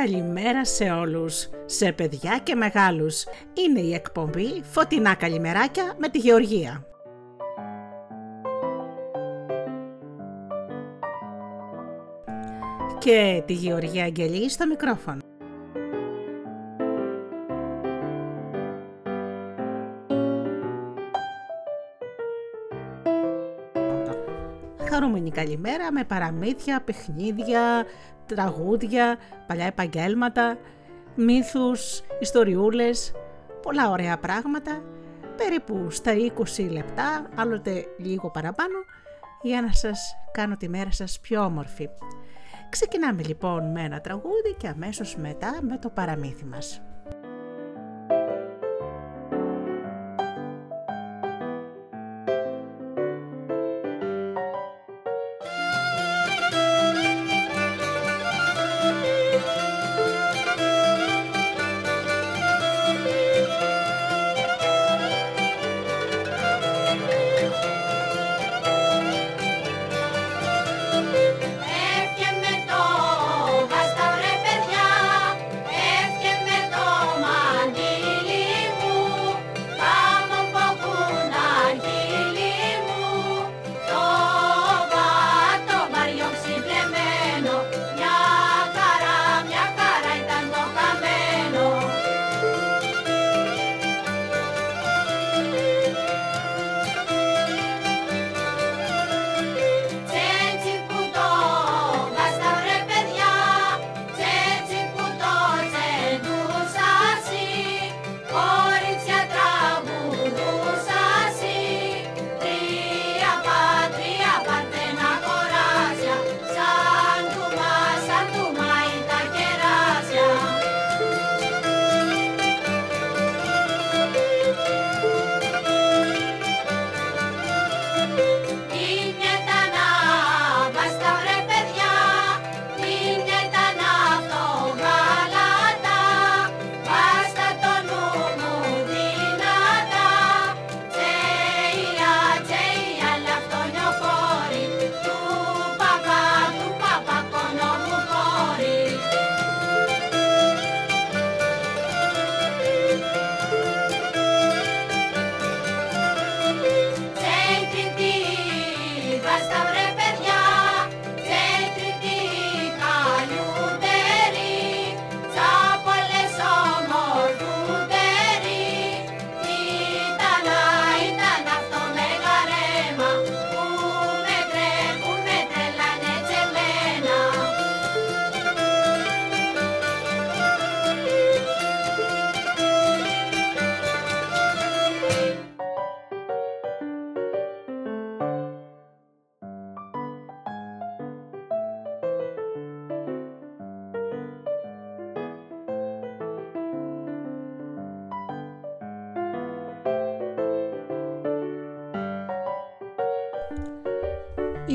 Καλημέρα σε όλους, σε παιδιά και μεγάλους. Είναι η εκπομπή Φωτεινά Καλημεράκια με τη Γεωργία. Και τη Γεωργία Αγγελή στο μικρόφωνο. Καλημέρα με παραμύθια, παιχνίδια, τραγούδια, παλιά επαγγέλματα, μύθους, ιστοριούλες, πολλά ωραία πράγματα, περίπου στα 20 λεπτά, άλλοτε λίγο παραπάνω, για να σας κάνω τη μέρα σας πιο όμορφη. Ξεκινάμε λοιπόν με ένα τραγούδι και αμέσως μετά με το παραμύθι μας.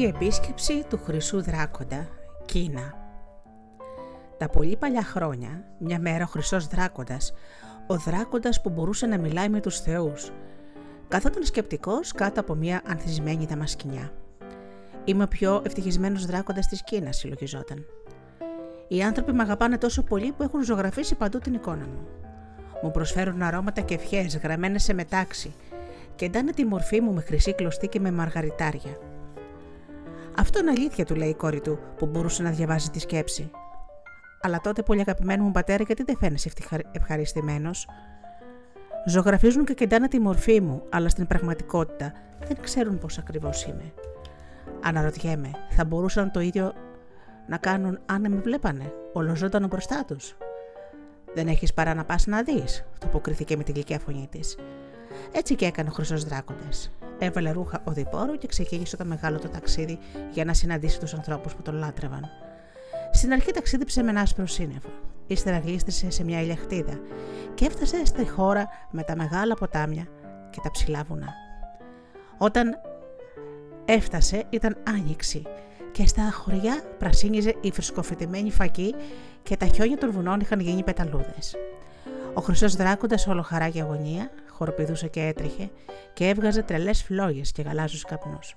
Η επίσκεψη του Χρυσού Δράκοντα, Κίνα. Τα πολύ παλιά χρόνια, μια μέρα ο Χρυσός Δράκοντας, ο δράκοντας που μπορούσε να μιλάει με τους θεούς, καθόταν σκεπτικός κάτω από μια ανθισμένη δαμασκηνιά. Είμαι ο πιο ευτυχισμένος δράκοντας της Κίνας, συλλογιζόταν. Οι άνθρωποι με αγαπάνε τόσο πολύ που έχουν ζωγραφίσει παντού την εικόνα μου. Μου προσφέρουν αρώματα και ευχές γραμμένες σε μετάξι και εντάνε τη μορφή μου με χρυσή κλωστή και με μαργαριτάρια. Αυτό είναι αλήθεια, του λέει η κόρη του, που μπορούσε να διαβάζει τη σκέψη. Αλλά τότε, πολύ αγαπημένο μου πατέρα, γιατί δεν φαίνεσαι ευχαριστημένος; Ζωγραφίζουν και κεντάνε τη μορφή μου, αλλά στην πραγματικότητα δεν ξέρουν πώς ακριβώς είμαι. Αναρωτιέμαι, θα μπορούσαν το ίδιο να κάνουν αν με βλέπανε, ολοζώντανο μπροστά τους; Δεν έχεις παρά να πας να δεις, το αποκρίθηκε με τη γλυκιά φωνή της. Έτσι και έκανε ο Χρυσός Δράκοντας. Έβαλε ρούχα οδηπόρου και ξεκίνησε το μεγάλο το ταξίδι για να συναντήσει τους ανθρώπους που τον λάτρευαν. Στην αρχή ταξίδεψε με ένα άσπρο σύννεφο. Ύστερα γλίστησε σε μια ηλιαχτίδα και έφτασε στη χώρα με τα μεγάλα ποτάμια και τα ψηλά βουνά. Όταν έφτασε ήταν άνοιξη και στα χωριά πρασίνιζε η φρυσκοφετημένη φακή και τα χιόνια των βουνών είχαν γίνει πεταλούδες. Ο χρυσός δράκοντας όλο χαρά και αγωνία, χοροπηδούσε και έτρεχε και έβγαζε τρελές φλόγες και γαλάζου καπνούς.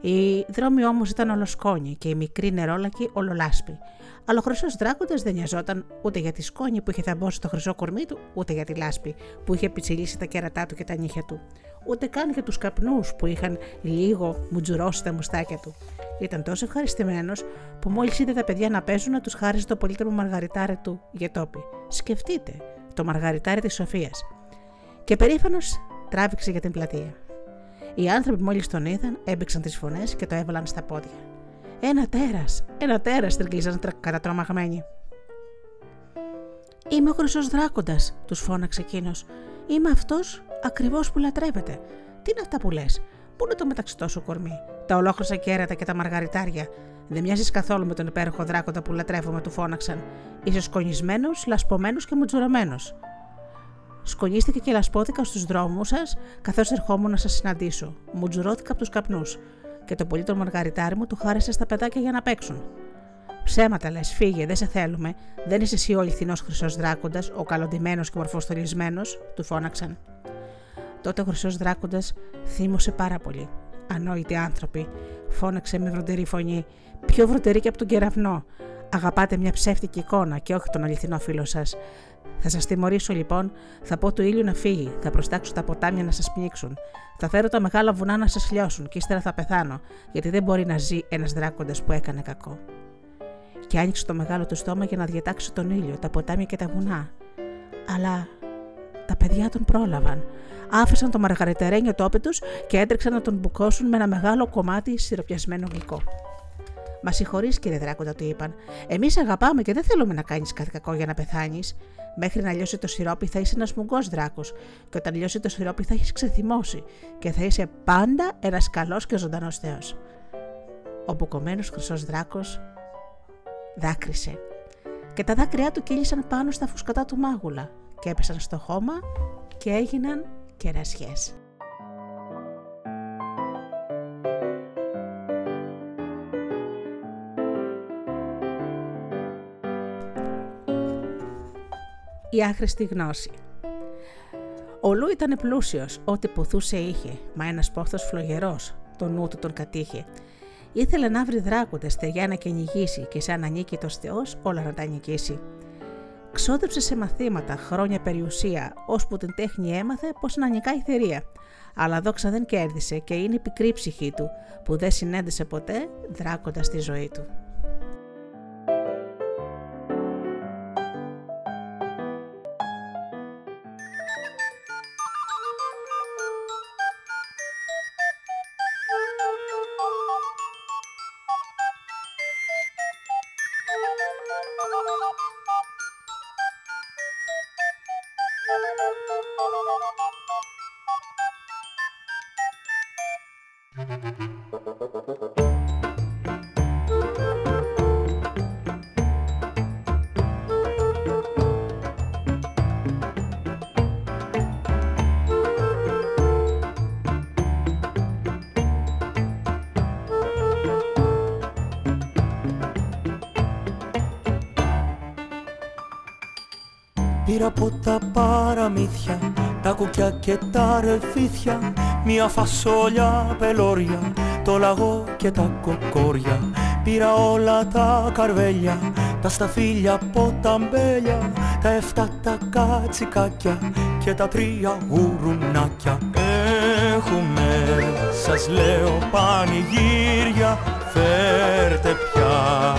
Οι δρόμοι όμως ήταν ολοσκόνοι και η μικρή νερόλακη ολολάσπη. Αλλά ο χρυσός δράκοντας δεν νοιαζόταν ούτε για τη σκόνη που είχε θαμπώσει στο χρυσό κορμί του, ούτε για τη λάσπη που είχε πιτσιλήσει τα κέρατά του και τα νύχια του, ούτε καν για τους καπνούς που είχαν λίγο μουτζουρώσει τα μουστάκια του. Ήταν τόσο ευχαριστημένος που μόλις είδε τα παιδιά να παίζουν να τους χάρισε το πολύτιμο μαργαριτάρι του για τόπι. Σκεφτείτε, το μαργαριτάρι της Σοφίας. Και περήφανος τράβηξε για την πλατεία. Οι άνθρωποι μόλις τον είδαν, έμπηξαν τις φωνές και το έβαλαν στα πόδια. Ένα τέρας, ένα τέρας, τριγκλίζαν κατατρομαγμένοι. Είμαι ο χρυσός δράκοντας, τους φώναξε εκείνος. Είμαι αυτός ακριβώς που λατρεύετε. Τι είναι αυτά που λες, Πού είναι το μεταξυτό σου κορμί, τα ολόχρυσα κέρατα και τα μαργαριτάρια. Δεν μοιάζεις καθόλου με τον υπέροχο δράκοντα που λατρεύουμε, του φώναξαν. Είσαι σκονισμένος, λασπωμένος και μουτζουρωμένο. Σκονίστηκα και λασπώθηκα στους δρόμους σας καθώς ερχόμουν να σας συναντήσω. Μουτζουρώθηκα από τους καπνούς. Και το πολύ το μαργαριτάρι μου του χάρισε στα παιδάκια για να παίξουν. Ψέματα λες, φύγε, δεν σε θέλουμε. Δεν είσαι εσύ ο αληθινός χρυσός δράκοντας, ο καλοντημένος και μορφοστολισμένος, του φώναξαν. Τότε ο χρυσός δράκοντας θύμωσε πάρα πολύ. Ανόητοι άνθρωποι, φώναξε με βροντερή φωνή, πιο βροντερή και από τον κεραυνό. Αγαπάτε μια ψεύτικη εικόνα και όχι τον αληθινό φίλο σας. Θα σας τιμωρήσω λοιπόν, θα πω του ήλιου να φύγει, θα προστάξω τα ποτάμια να σας πνίξουν, θα φέρω τα μεγάλα βουνά να σας λιώσουν και ύστερα θα πεθάνω, γιατί δεν μπορεί να ζει ένας δράκοντας που έκανε κακό. Και άνοιξε το μεγάλο του στόμα για να διατάξει τον ήλιο, τα ποτάμια και τα βουνά. Αλλά τα παιδιά τον πρόλαβαν. Άφησαν το μαργαριτερένιο τόπι τους και έτρεξαν να τον μπουκώσουν με ένα μεγάλο κομμάτι σιροπιασμένο γλυκό. Μα συγχωρείς, κύριε Δράκοντα, του είπαν. Εμείς αγαπάμε και δεν θέλουμε να κάνεις κάτι κακό για να πεθάνεις. Μέχρι να λιώσει το σιρόπι θα είσαι ένας μουγκός δράκος, και όταν λιώσει το σιρόπι θα έχεις ξεθυμώσει και θα είσαι πάντα ένας καλός και ζωντανός Θεός. Ο μπουκωμένος χρυσός δράκος δάκρυσε και τα δάκρυά του κύλησαν πάνω στα φουσκωτά του μάγουλα και έπεσαν στο χώμα και έγιναν κερασιές. Η άχρηστη γνώση Ο Λου ήταν πλούσιος, ό,τι ποθούσε είχε, μα ένας πόθος φλογερός, το νου του τον κατήχε. Ήθελε να βρει δράκοντες, στεριά να κυνηγήσει και σαν ανίκητος θεός όλα να τα νικήσει. Ξόδεψε σε μαθήματα, χρόνια περιουσία, ώσπου την τέχνη έμαθε πως να νικάει θερία. Αλλά δόξα δεν κέρδισε και είναι η πικρή ψυχή του, που δεν συνέντησε ποτέ δράκοντα τη ζωή του. Πήρα από τα παραμύθια, τα κουκιά και τα ρεφίθια Μια φασόλια πελώρια, το λαγό και τα κοκόρια. Πήρα όλα τα καρβέλια, τα σταφύλια από τα μπέλια Τα εφτά τα κατσικάκια και τα τρία γουρουνάκια. Έχουμε, σας λέω πανηγύρια, φέρτε πια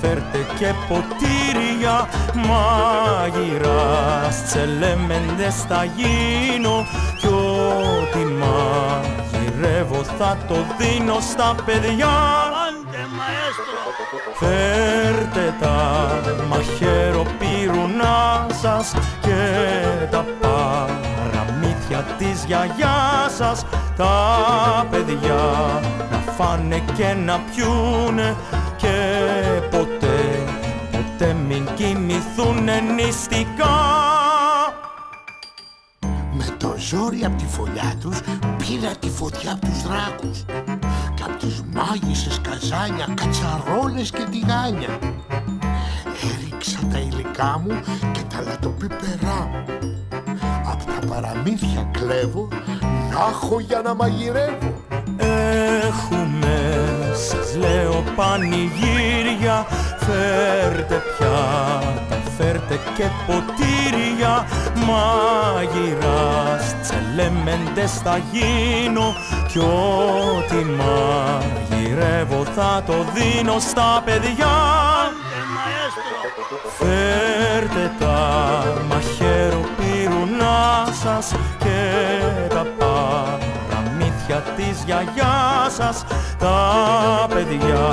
φέρτε και ποτήρια. Μάγειρας τσελέμεντες θα γίνω. Κι ό,τι μαγειρεύω θα το δίνω στα παιδιά. Φέρτε τα μαχαίροπύρουνα σας και τα παραμύθια της γιαγιάς σας. Τα παιδιά να φάνε και να πιούνε και ποτέ, ποτέ μην κοιμηθούν νηστικά. Με το ζόρι από τη φωλιά τους πήρα τη φωτιά από τους δράκους. Και από τις μάγισσες καζάνια, κατσαρόλες και τηγάνια. Έριξα τα υλικά μου και τα λατοπίπερά μου. Παραμύθια κλέβω να έχω για να μαγειρεύω. Έχουμε, σας λέω πανηγύρια. Φέρτε πιάτα, φέρτε και ποτήρια. Μαγειράς, τσελέμεντες θα γίνω Κι ό,τι μαγειρεύω θα το δίνω στα παιδιά. Φέρτε τα μαχαίρο πυρουνά σας και τα παραμύθια της γιαγιάς σας. Τα παιδιά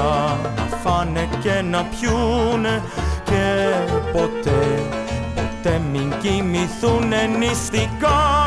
να φάνε και να πιούνε και ποτέ, ποτέ μην κοιμηθούνε νηστικά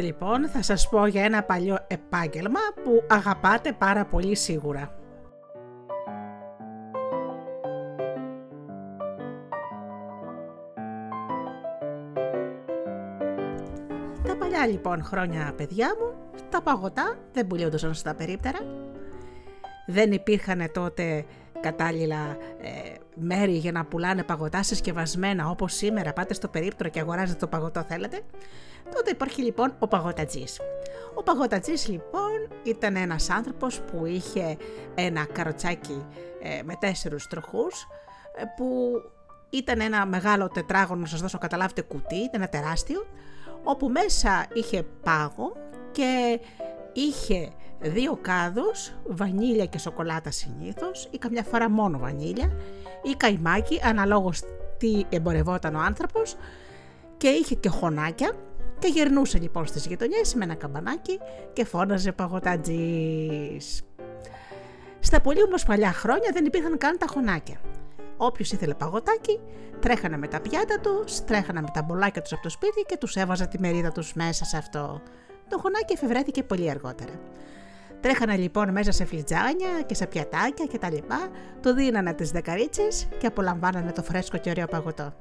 λοιπόν θα σας πω για ένα παλιό επάγγελμα που αγαπάτε πάρα πολύ σίγουρα. Τα παλιά λοιπόν χρόνια παιδιά μου, τα παγωτά δεν πουλιόντουσαν στα περίπτερα. Δεν υπήρχαν τότε κατάλληλα ε, μέρη για να πουλάνε παγωτά συσκευασμένα όπως σήμερα πάτε στο περίπτερο και αγοράζετε το παγωτό θέλετε. Τότε υπάρχει λοιπόν ο Παγωτατζής. Ο Παγωτατζής λοιπόν ήταν ένας άνθρωπος που είχε ένα καροτσάκι ε, με τέσσερους τροχούς ε, που ήταν ένα μεγάλο τετράγωνο, να σας δώσω καταλάβετε κουτί, ένα τεράστιο, όπου μέσα είχε πάγο και είχε δύο κάδους, βανίλια και σοκολάτα συνήθως ή καμιά φορά μόνο βανίλια ή καϊμάκι αναλόγως τι εμπορευόταν ο άνθρωπος και είχε και χωνάκια και γερνούσε λοιπόν στις γειτονιές με ένα καμπανάκι και φώναζε παγωτατζής. Στα πολύ όμως παλιά χρόνια δεν υπήρχαν καν τα χωνάκια. Όποιος ήθελε παγωτάκι, τρέχανε με τα πιάτα τους, τρέχανε με τα μπολάκια τους από το σπίτι και τους έβαζα τη μερίδα τους μέσα σε αυτό. Το χωνάκι εφευρέθηκε πολύ αργότερα. Τρέχανε λοιπόν μέσα σε φλιτζάνια και σε πιατάκια και τα λοιπά, το δίνανε τις δεκαρίτσες και απολαμβάνανε το φρέσκο και ωραίο παγωτό.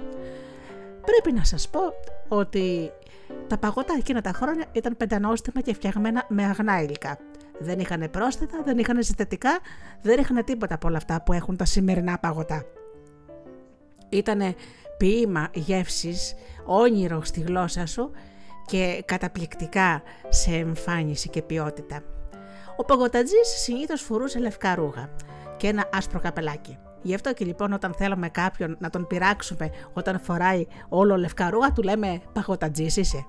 Πρέπει να σας πω ότι τα παγωτά εκείνα τα χρόνια ήταν πεντανόστιμα και φτιαγμένα με αγνά υλικά. Δεν είχαν πρόσθετα, δεν είχαν συστατικά, δεν είχαν τίποτα από όλα αυτά που έχουν τα σημερινά παγωτά. Ήτανε ποίημα γεύσης, όνειρο στη γλώσσα σου και καταπληκτικά σε εμφάνιση και ποιότητα. Ο παγωτατζής συνήθως φορούσε λευκά ρούγα και ένα άσπρο καπελάκι. Γι' αυτό και λοιπόν όταν θέλουμε κάποιον να τον πειράξουμε όταν φοράει όλο λευκά ρούγα του λέμε παγωτατζής είσαι.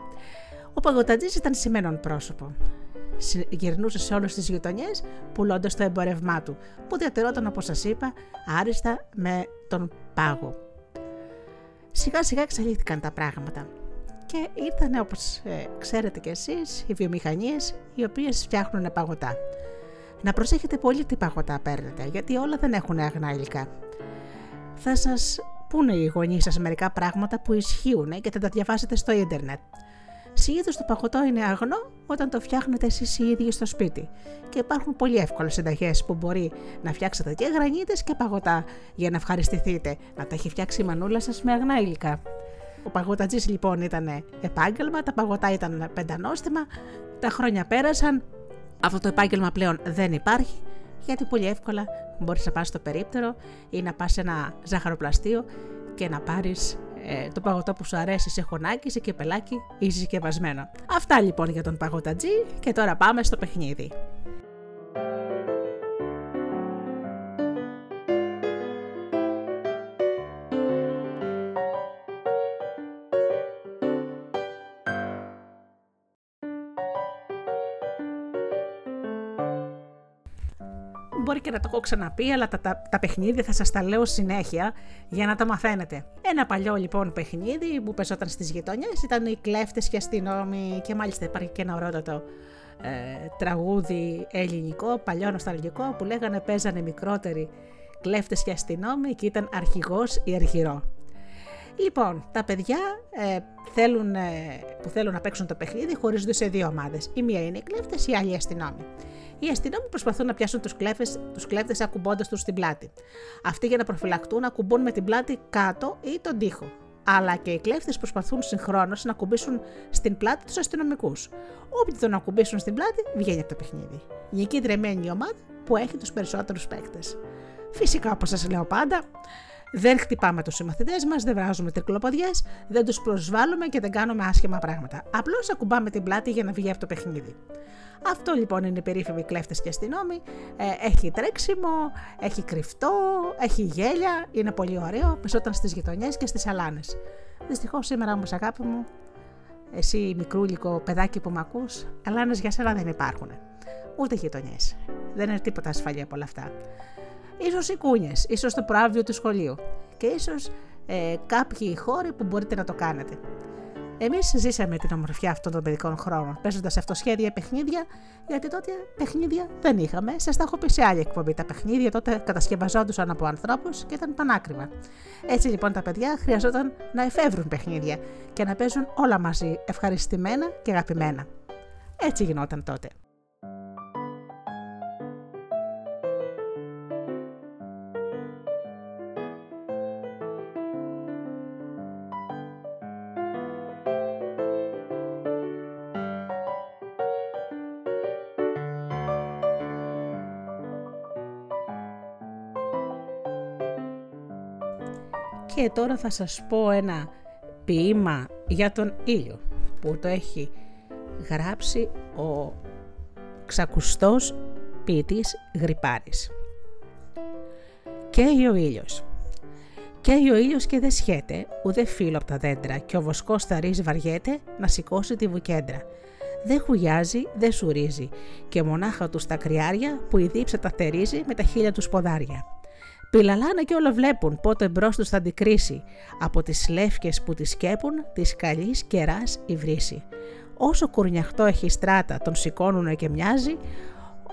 Ο παγωτατζής ήταν σημαίνον πρόσωπο. Γυρνούσε σε όλες τις γειτονιές πουλώντας το εμπορευμά του, που διατηρόταν όπως σας είπα άριστα με τον πάγο. Σιγά σιγά εξαλείφθηκαν τα πράγματα και ήρθαν όπως ε, ξέρετε κι εσείς οι βιομηχανίες οι οποίες φτιάχνουν παγωτά. Να προσέχετε πολύ τι παγωτά παίρνετε γιατί όλα δεν έχουν αγνά υλικά. Θα σας πούνε οι γονείς σας μερικά πράγματα που ισχύουν και θα τα διαβάσετε στο ίντερνετ. Συνήθως το παγωτό είναι αγνό όταν το φτιάχνετε εσείς οι ίδιοι στο σπίτι. Και υπάρχουν πολύ εύκολες συνταγές που μπορεί να φτιάξετε και γρανίτες και παγωτά για να ευχαριστηθείτε. Να τα έχει φτιάξει η μανούλα σας με αγνά υλικά. Ο παγωτατζής λοιπόν ήταν επάγγελμα, τα παγωτά ήταν πεντανόστιμα, τα χρόνια πέρασαν, αυτό το επάγγελμα πλέον δεν υπάρχει, γιατί πολύ εύκολα μπορείς να πας στο περίπτερο ή να πας σε ένα ζάχαροπλαστείο και να πάρεις ε, το παγωτό που σου αρέσει σε χωνάκι, σε κεπελάκι ή συσκευασμένο. Αυτά λοιπόν για τον παγωτατζή και τώρα πάμε στο παιχνίδι. Να το έχω ξαναπεί, αλλά τα, τα, τα παιχνίδια θα σας τα λέω συνέχεια για να τα μαθαίνετε. Ένα παλιό λοιπόν παιχνίδι που παίζονταν στις γειτονιές ήταν οι κλέφτες και αστυνόμοι και μάλιστα υπάρχει και ένα ωραιότατο ε, τραγούδι ελληνικό, παλιό νοσταλγικό που λέγανε παίζανε μικρότεροι κλέφτες και αστυνόμοι και ήταν αρχηγός ή αρχηρό. Λοιπόν, τα παιδιά ε, θέλουν, ε, που θέλουν να παίξουν το παιχνίδι χωρίζονται σε δύο ομάδες. Η μία είναι οι κλέφτες, η άλλη οι αστυνόμοι. Οι αστυνόμοι προσπαθούν να πιάσουν τους τους κλέφτες ακουμπώντας τους στην πλάτη. Αυτοί για να προφυλακτούν ακουμπούν με την πλάτη κάτω ή τον τοίχο. Αλλά και οι κλέφτες προσπαθούν συγχρόνως να ακουμπήσουν στην πλάτη τους αστυνομικούς. Όποιοι τον ακουμπήσουν στην πλάτη, βγαίνει από το παιχνίδι. Νική δρεμένη η ομάδα που έχει τους περισσότερους παίκτες. Φυσικά, όπως σας λέω πάντα, δεν χτυπάμε τους συμμαθητές μας, δεν βράζουμε τρικλοποδιέ, δεν τους προσβάλλουμε και δεν κάνουμε άσχημα πράγματα. Απλώς ακουμπάμε την πλάτη για να βγει από το παιχνίδι. Αυτό λοιπόν είναι η περίφημη κλέφτες και αστυνόμοι. Ε, έχει τρέξιμο, έχει κρυφτό, έχει γέλια, είναι πολύ ωραίο. Πεσόταν στις γειτονιές και στις αλάνες. Δυστυχώς σήμερα όμως, αγάπη μου, εσύ μικρούλικο παιδάκι που με ακούς, αλάνες για σένα δεν υπάρχουν. Ούτε γειτονιές. Δεν είναι τίποτα ασφαλή από όλα αυτά. Ίσως οι κούνιες, ίσως το προάβιο του σχολείου και ίσως ε, κάποιοι χώροι που μπορείτε να το κάνετε. Εμείς ζήσαμε την ομορφιά αυτών των παιδικών χρόνων, παίζοντας αυτοσχέδια παιχνίδια, γιατί τότε παιχνίδια δεν είχαμε. Σας τα έχω πει σε άλλη εκπομπή. Τα παιχνίδια τότε κατασκευαζόντουσαν από ανθρώπους και ήταν πανάκριβα. Έτσι λοιπόν τα παιδιά χρειαζόταν να εφεύρουν παιχνίδια και να παίζουν όλα μαζί ευχαριστημένα και αγαπημένα. Έτσι γινόταν τότε. Και τώρα θα σας πω ένα ποίημα για τον ήλιο που το έχει γράψει ο ξακουστός ποιητής Γρυπάρης. Καίει ο ήλιος. Καίει ο ήλιος και δεν σχέται, ούτε φύλλο από τα δέντρα και ο βοσκός θα ρίζει βαριέται να σηκώσει τη βουκέντρα. Δεν χουγιάζει, δεν σουρίζει και μονάχα του τα κρυάρια που η δίψα τα θερίζει με τα χίλια του ποδάρια. Πιλαλάνε και όλα βλέπουν πότε μπρος τους θα αντικρίσει από τις λεύκες που τη σκέπουν της καλής κεράς η βρύση. Όσο κουρνιαχτό έχει στράτα τον σηκώνουνε και μοιάζει,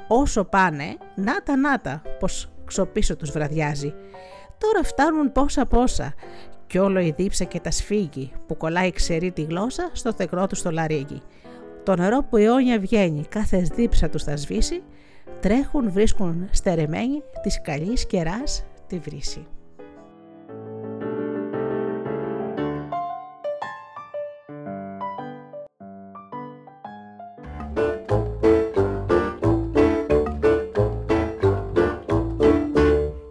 όσο πάνε, νάτα νάτα πως ξοπίσω τους βραδιάζει. Τώρα φτάνουν πόσα πόσα κι όλο η δίψα και τα σφίγγει που κολλάει ξερή τη γλώσσα στο θεκρό του στο λαρίγι. Το νερό που αιώνια βγαίνει κάθε δίψα τους θα σβήσει, τρέχουν βρίσκουν στερεμένοι της καλής κεράς τη βρύση.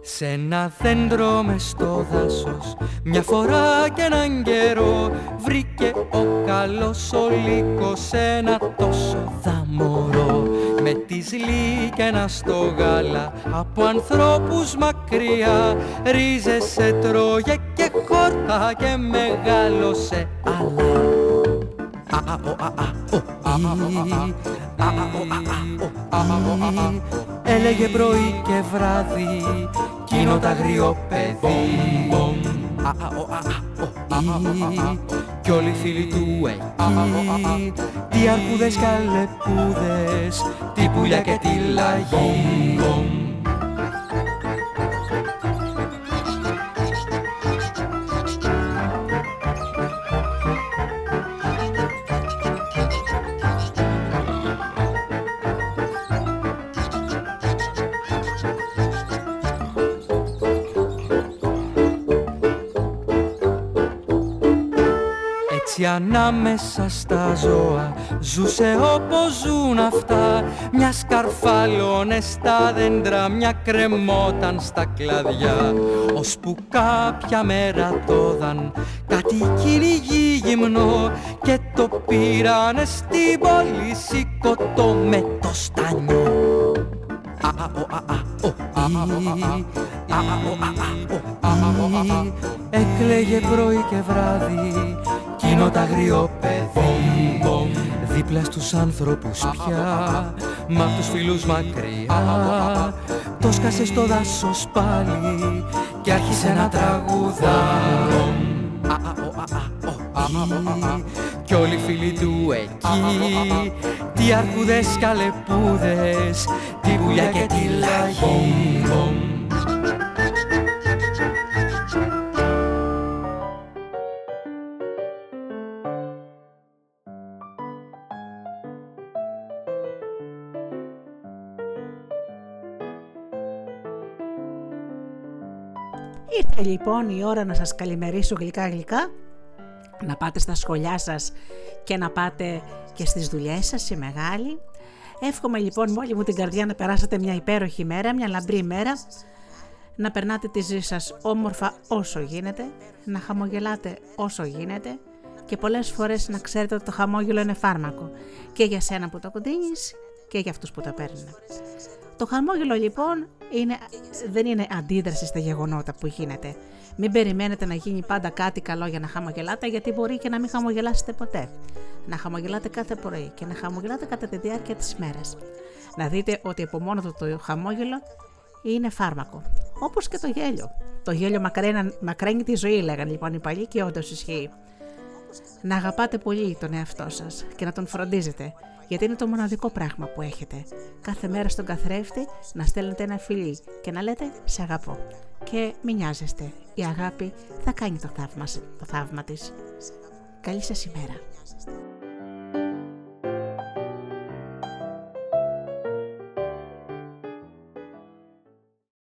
Σ' ένα δέντρο με στο δάσος Μια φορά και έναν καιρό Βρήκε ο καλός ο λύκος Ένα τόσο δαμορό Με τις λύκαινα στο γάλα Από ανθρώπους μα. Ρίζες τρώγε και χόρτα Και μεγάλωσε. Αλλά. Έλεγε πρωί και βράδυ εκείνο τα αγριό παιδί κι όλοι οι φίλοι του εκεί Τι αρκούδες και αλεπούδες Τι πουλιά και τη λαγή ανάμεσα στα ζώα ζούσε όπως ζουν αυτά Μια σκαρφάλωνε στα δέντρα, μια κρεμόταν στα κλαδιά Ώσπου κάποια μέρα το δαν κάτι κυνηγή γυμνό Και το πήρανε στην πόλη σηκωτό με το στανιό Έκλαιγε πρωί και βράδυ εκείνο τα αγριό παιδί. Δίπλα στους άνθρωπους πια. Μα τους φίλους μακριά. Το σκάσε στο δάσος πάλι Και άρχισε να τραγουδά. Κι όλοι οι φίλοι του εκεί. Τι αρκούδες και αλεπούδες Τη βουλιά και τη λαγή Ήρθε λοιπόν η ώρα να σας καλημερίσω γλυκά γλυκά, να πάτε στα σχολιά σας και να πάτε και στις δουλειές σας, η μεγάλη. Εύχομαι λοιπόν με όλη μου την καρδιά να περάσετε μια υπέροχη μέρα, μια λαμπρή μέρα, να περνάτε τη ζωή σας όμορφα όσο γίνεται, να χαμογελάτε όσο γίνεται και πολλές φορές να ξέρετε ότι το χαμόγελο είναι φάρμακο και για σένα που το κοντίνεις και για αυτούς που το παίρνουν. Το χαμόγελο λοιπόν είναι, δεν είναι αντίδραση στα γεγονότα που γίνεται. Μην περιμένετε να γίνει πάντα κάτι καλό για να χαμογελάτε, γιατί μπορεί και να μην χαμογελάσετε ποτέ. Να χαμογελάτε κάθε πρωί και να χαμογελάτε κατά τη διάρκεια της μέρας. Να δείτε ότι από μόνο του το χαμόγελο είναι φάρμακο. Όπως και το γέλιο. Το γέλιο μακραίνει, μακραίνει τη ζωή, λέγανε λοιπόν οι παλιοί και όντως ισχύει. Να αγαπάτε πολύ τον εαυτό σας και να τον φροντίζετε γιατί είναι το μοναδικό πράγμα που έχετε. Κάθε μέρα στον καθρέφτη να στέλνετε ένα φιλί και να λέτε «Σε αγαπώ». Και μην νοιάζεστε, η αγάπη θα κάνει το θαύμα, το θαύμα της. Καλή σας ημέρα.